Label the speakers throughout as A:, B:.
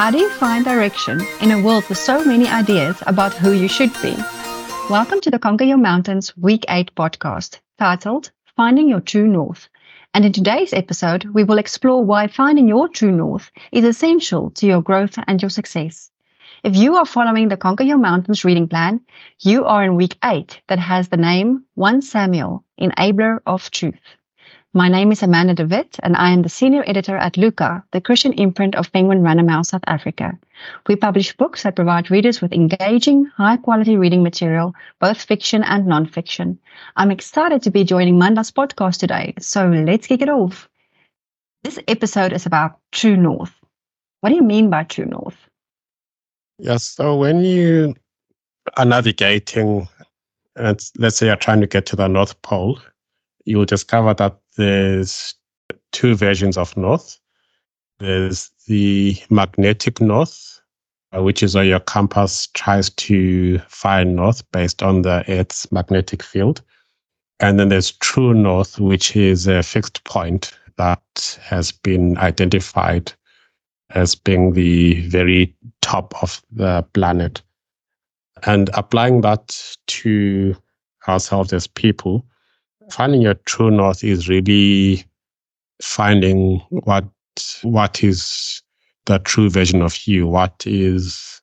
A: How do you find direction in a world with so many ideas about who you should be? Welcome to the Conquer Your Mountains Week 8 podcast titled Finding Your True North. And in today's episode, we will explore why finding your true north is essential to your growth and your success. If you are following the Conquer Your Mountains reading plan, you are in week 8 that has the name 1 Samuel, Enabler of Truth. My name is Amanda de Wit, and I am the senior editor at Luca, the Christian imprint of Penguin Random House South Africa. We publish books that provide readers with engaging, high quality reading material, both fiction and non-fiction. I'm excited to be joining Mandla's podcast today, so let's kick it off. This episode is about True North. What do you mean by True North?
B: Yes, so when you are navigating, and let's say you're trying to get to the North Pole, you will discover that there's two versions of north. There's the magnetic north, uh, which is where your compass tries to find north based on the Earth's magnetic field. And then there's true north, which is a fixed point that has been identified as being the very top of the planet. And applying that to ourselves as people, finding your true north is really finding what what is the true version of you what is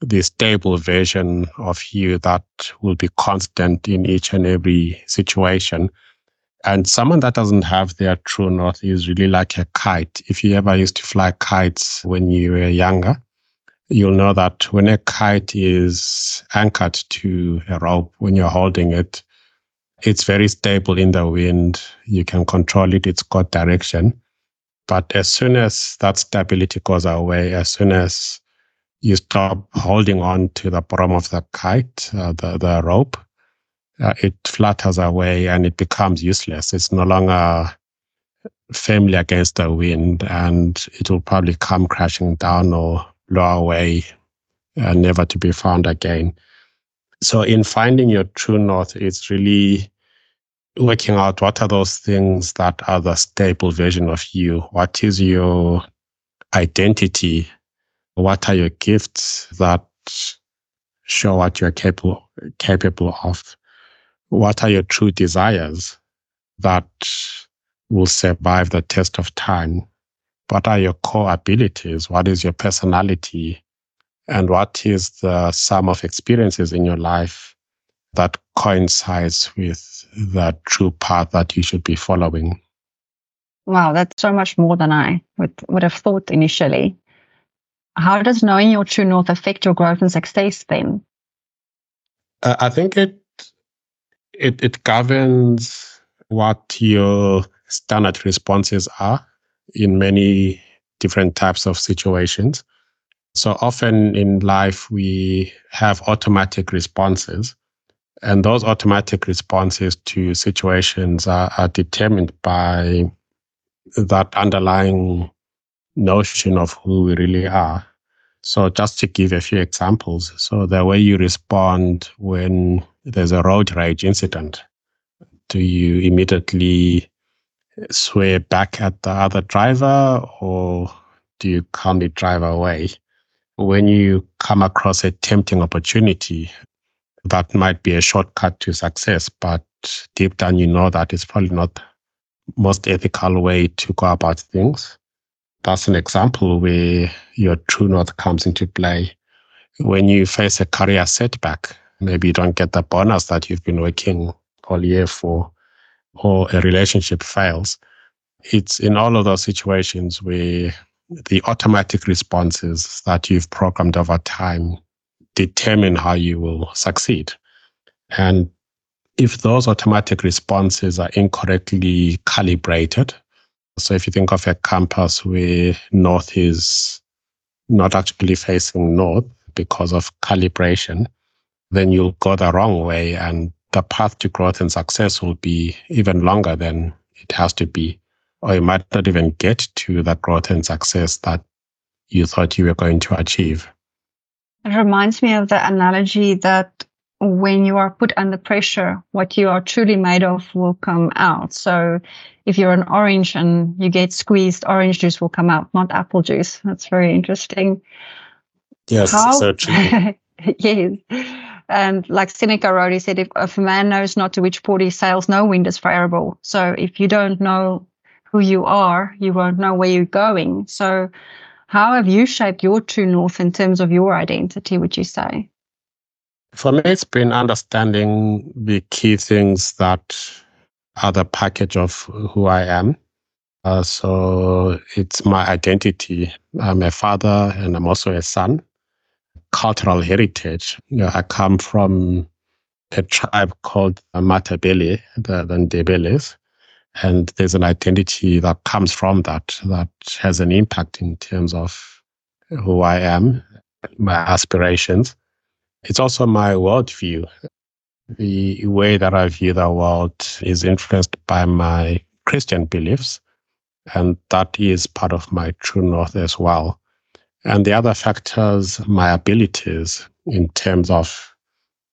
B: the stable version of you that will be constant in each and every situation. And someone that doesn't have their true north is really like a kite. If you ever used to fly kites when you were younger you'll know that when a kite is anchored to a rope when you're holding it it's very stable in the wind. You can control it. It's got direction. But as soon as that stability goes away, as soon as you stop holding on to the bottom of the kite, uh, the, the rope, uh, it flutters away and it becomes useless. It's no longer firmly against the wind and it will probably come crashing down or blow away, uh, never to be found again. So in finding your true north, it's really working out what are those things that are the stable version of you. What is your identity? What are your gifts that show what you're capable capable of? What are your true desires that will survive the test of time? What are your core abilities? What is your personality? And what is the sum of experiences in your life that coincides with the true path that you should be following.
A: Wow, that's so much more than I would, would have thought initially. How does knowing your true north affect your growth and success then?
B: Uh, I think it, it it governs what your standard responses are in many different types of situations. So often in life, we have automatic responses. And those automatic responses to situations are, are determined by that underlying notion of who we really are. So, just to give a few examples. So, the way you respond when there's a road rage incident, do you immediately swear back at the other driver or do you calmly drive away? When you come across a tempting opportunity that might be a shortcut to success, but deep down you know that it's probably not most ethical way to go about things. That's an example where your true north comes into play. When you face a career setback, maybe you don't get the bonus that you've been working all year for, or a relationship fails. It's in all of those situations where the automatic responses that you've programmed over time determine how you will succeed. And if those automatic responses are incorrectly calibrated, so if you think of a compass where north is not actually facing north because of calibration, then you'll go the wrong way and the path to growth and success will be even longer than it has to be or you might not even get to the growth and success that you thought you were going to achieve.
A: It reminds me of the analogy that when you are put under pressure, what you are truly made of will come out. So if you're an orange and you get squeezed, orange juice will come out, not apple juice. That's very interesting.
B: Yes, How, so true.
A: yes. And like Seneca wrote, he said, if, if a man knows not to which port he sails, no wind is favorable. So if you don't know who you are, you won't know where you're going. So how have you shaped your true north in terms of your identity, would you say?
B: For me, it's been understanding the key things that are the package of who I am. Uh, so it's my identity. I'm a father and I'm also a son. Cultural heritage. You know, I come from a tribe called Matabele, the, the Ndebeles. And there's an identity that comes from that, that has an impact in terms of who I am, my aspirations. It's also my worldview. The way that I view the world is influenced by my Christian beliefs, and that is part of my true north as well. And the other factors, my abilities in terms of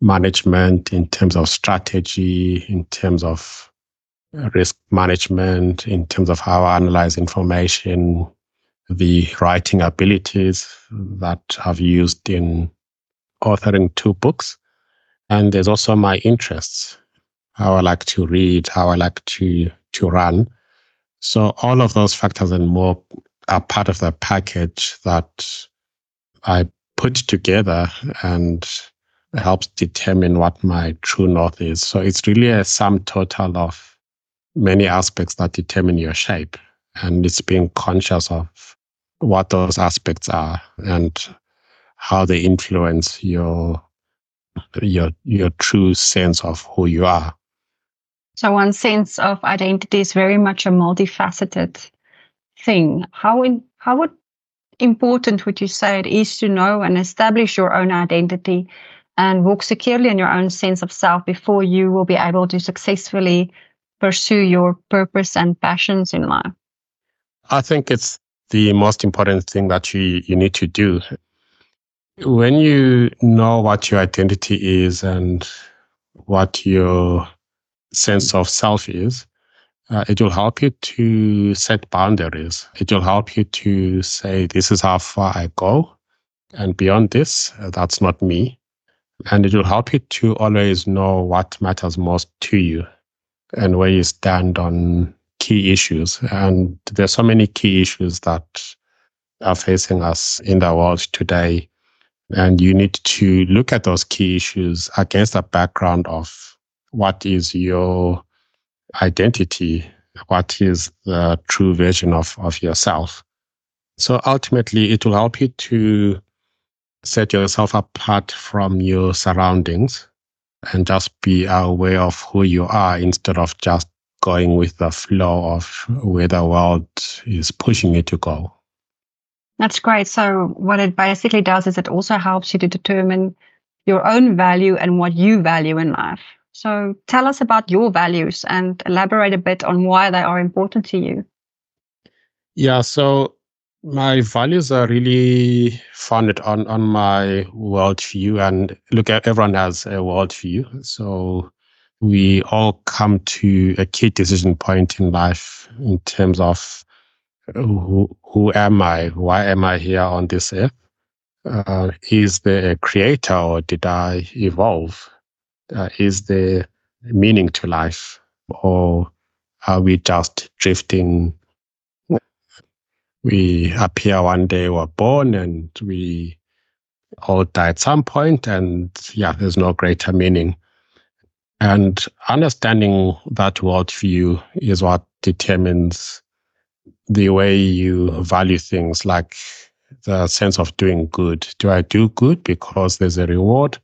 B: management, in terms of strategy, in terms of risk management, in terms of how I analyze information, the writing abilities that I've used in authoring two books. And there's also my interests, how I like to read, how I like to, to run. So all of those factors and more are part of the package that I put together and helps determine what my true north is. So it's really a sum total of many aspects that determine your shape. And it's being conscious of what those aspects are and how they influence your your your true sense of who you are.
A: So one sense of identity is very much a multifaceted thing. How in how would important would you say it is to know and establish your own identity and walk securely in your own sense of self before you will be able to successfully pursue your purpose and passions in life?
B: I think it's the most important thing that you, you need to do. When you know what your identity is and what your sense of self is, uh, it will help you to set boundaries. It will help you to say, this is how far I go. And beyond this, uh, that's not me. And it will help you to always know what matters most to you and where you stand on key issues. And there's so many key issues that are facing us in the world today. And you need to look at those key issues against the background of what is your identity, what is the true version of, of yourself. So ultimately, it will help you to set yourself apart from your surroundings and just be aware of who you are instead of just going with the flow of where the world is pushing you to go.
A: That's great. So, what it basically does is it also helps you to determine your own value and what you value in life. So, tell us about your values and elaborate a bit on why they are important to you.
B: Yeah. So, my values are really founded on on my worldview, and look, at everyone has a worldview. So we all come to a key decision point in life in terms of who, who am I? Why am I here on this earth? Uh, is there a creator or did I evolve? Uh, is there meaning to life or are we just drifting we appear one day, we're born, and we all die at some point, and yeah, there's no greater meaning. And understanding that worldview is what determines the way you value things, like the sense of doing good. Do I do good because there's a reward?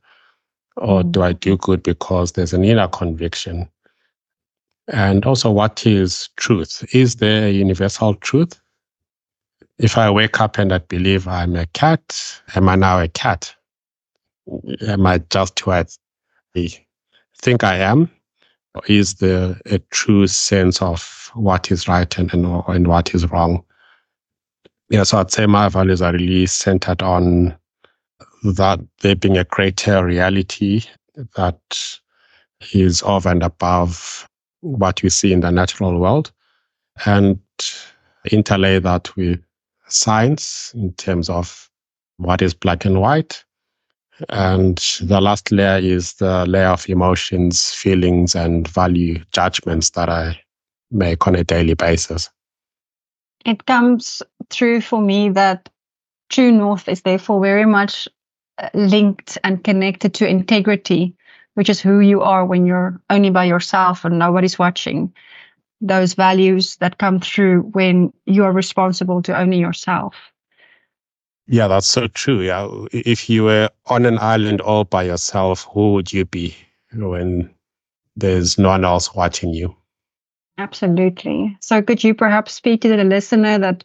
B: Or mm. do I do good because there's an inner conviction? And also, what is truth? Is there a universal truth? If I wake up and I believe I'm a cat, am I now a cat? Am I just who I think I am? Or is there a true sense of what is right and, and, and what is wrong? Yeah, so I'd say my values are really centered on that there being a greater reality that is over and above what we see in the natural world and interlay that with science in terms of what is black and white. And the last layer is the layer of emotions, feelings, and value judgments that I make on a daily basis.
A: It comes through for me that True North is therefore very much uh, linked and connected to integrity, which is who you are when you're only by yourself and nobody's watching. Those values that come through when you are responsible to only yourself.
B: Yeah, that's so true. Yeah. If you were on an island all by yourself, who would you be when there's no one else watching you?
A: Absolutely. So, could you perhaps speak to the listener that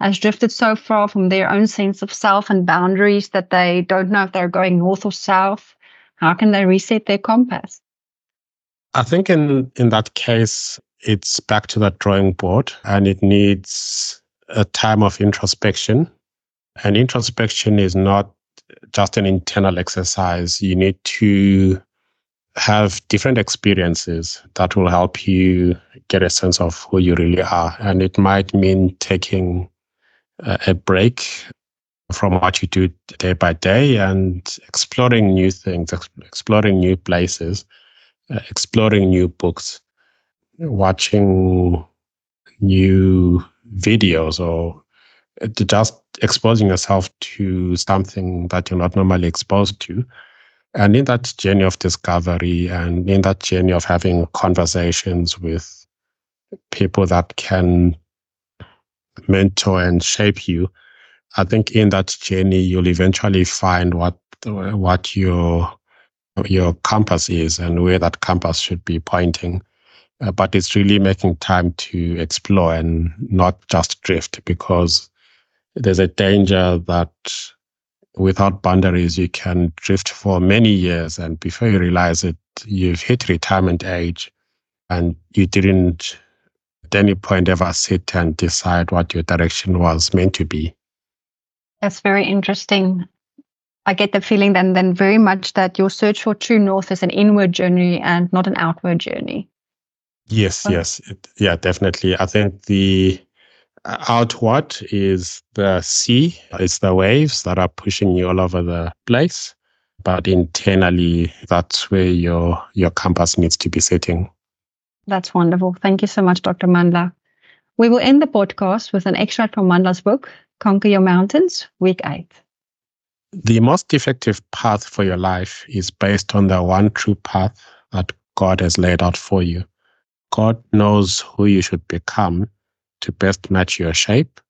A: has drifted so far from their own sense of self and boundaries that they don't know if they're going north or south? How can they reset their compass?
B: I think in, in that case, it's back to that drawing board and it needs a time of introspection. And introspection is not just an internal exercise. You need to have different experiences that will help you get a sense of who you really are. And it might mean taking a break from what you do day by day and exploring new things, exploring new places, uh, exploring new books, watching new videos or just exposing yourself to something that you're not normally exposed to and in that journey of discovery and in that journey of having conversations with people that can mentor and shape you, I think in that journey you'll eventually find what what your your compass is and where that compass should be pointing. Uh, but it's really making time to explore and not just drift because there's a danger that without boundaries, you can drift for many years. And before you realize it, you've hit retirement age and you didn't at any point ever sit and decide what your direction was meant to be.
A: That's very interesting. I get the feeling then, then very much that your search for true north is an inward journey and not an outward journey.
B: Yes, yes, it, yeah, definitely. I think the uh, outward is the sea, it's the waves that are pushing you all over the place. But internally, that's where your your compass needs to be sitting.
A: That's wonderful. Thank you so much, Dr. Mandla. We will end the podcast with an extract from Mandla's book, Conquer Your Mountains, Week 8.
B: The most effective path for your life is based on the one true path that God has laid out for you. God knows who you should become to best match your shape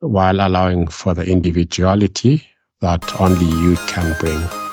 B: while allowing for the individuality that only you can bring.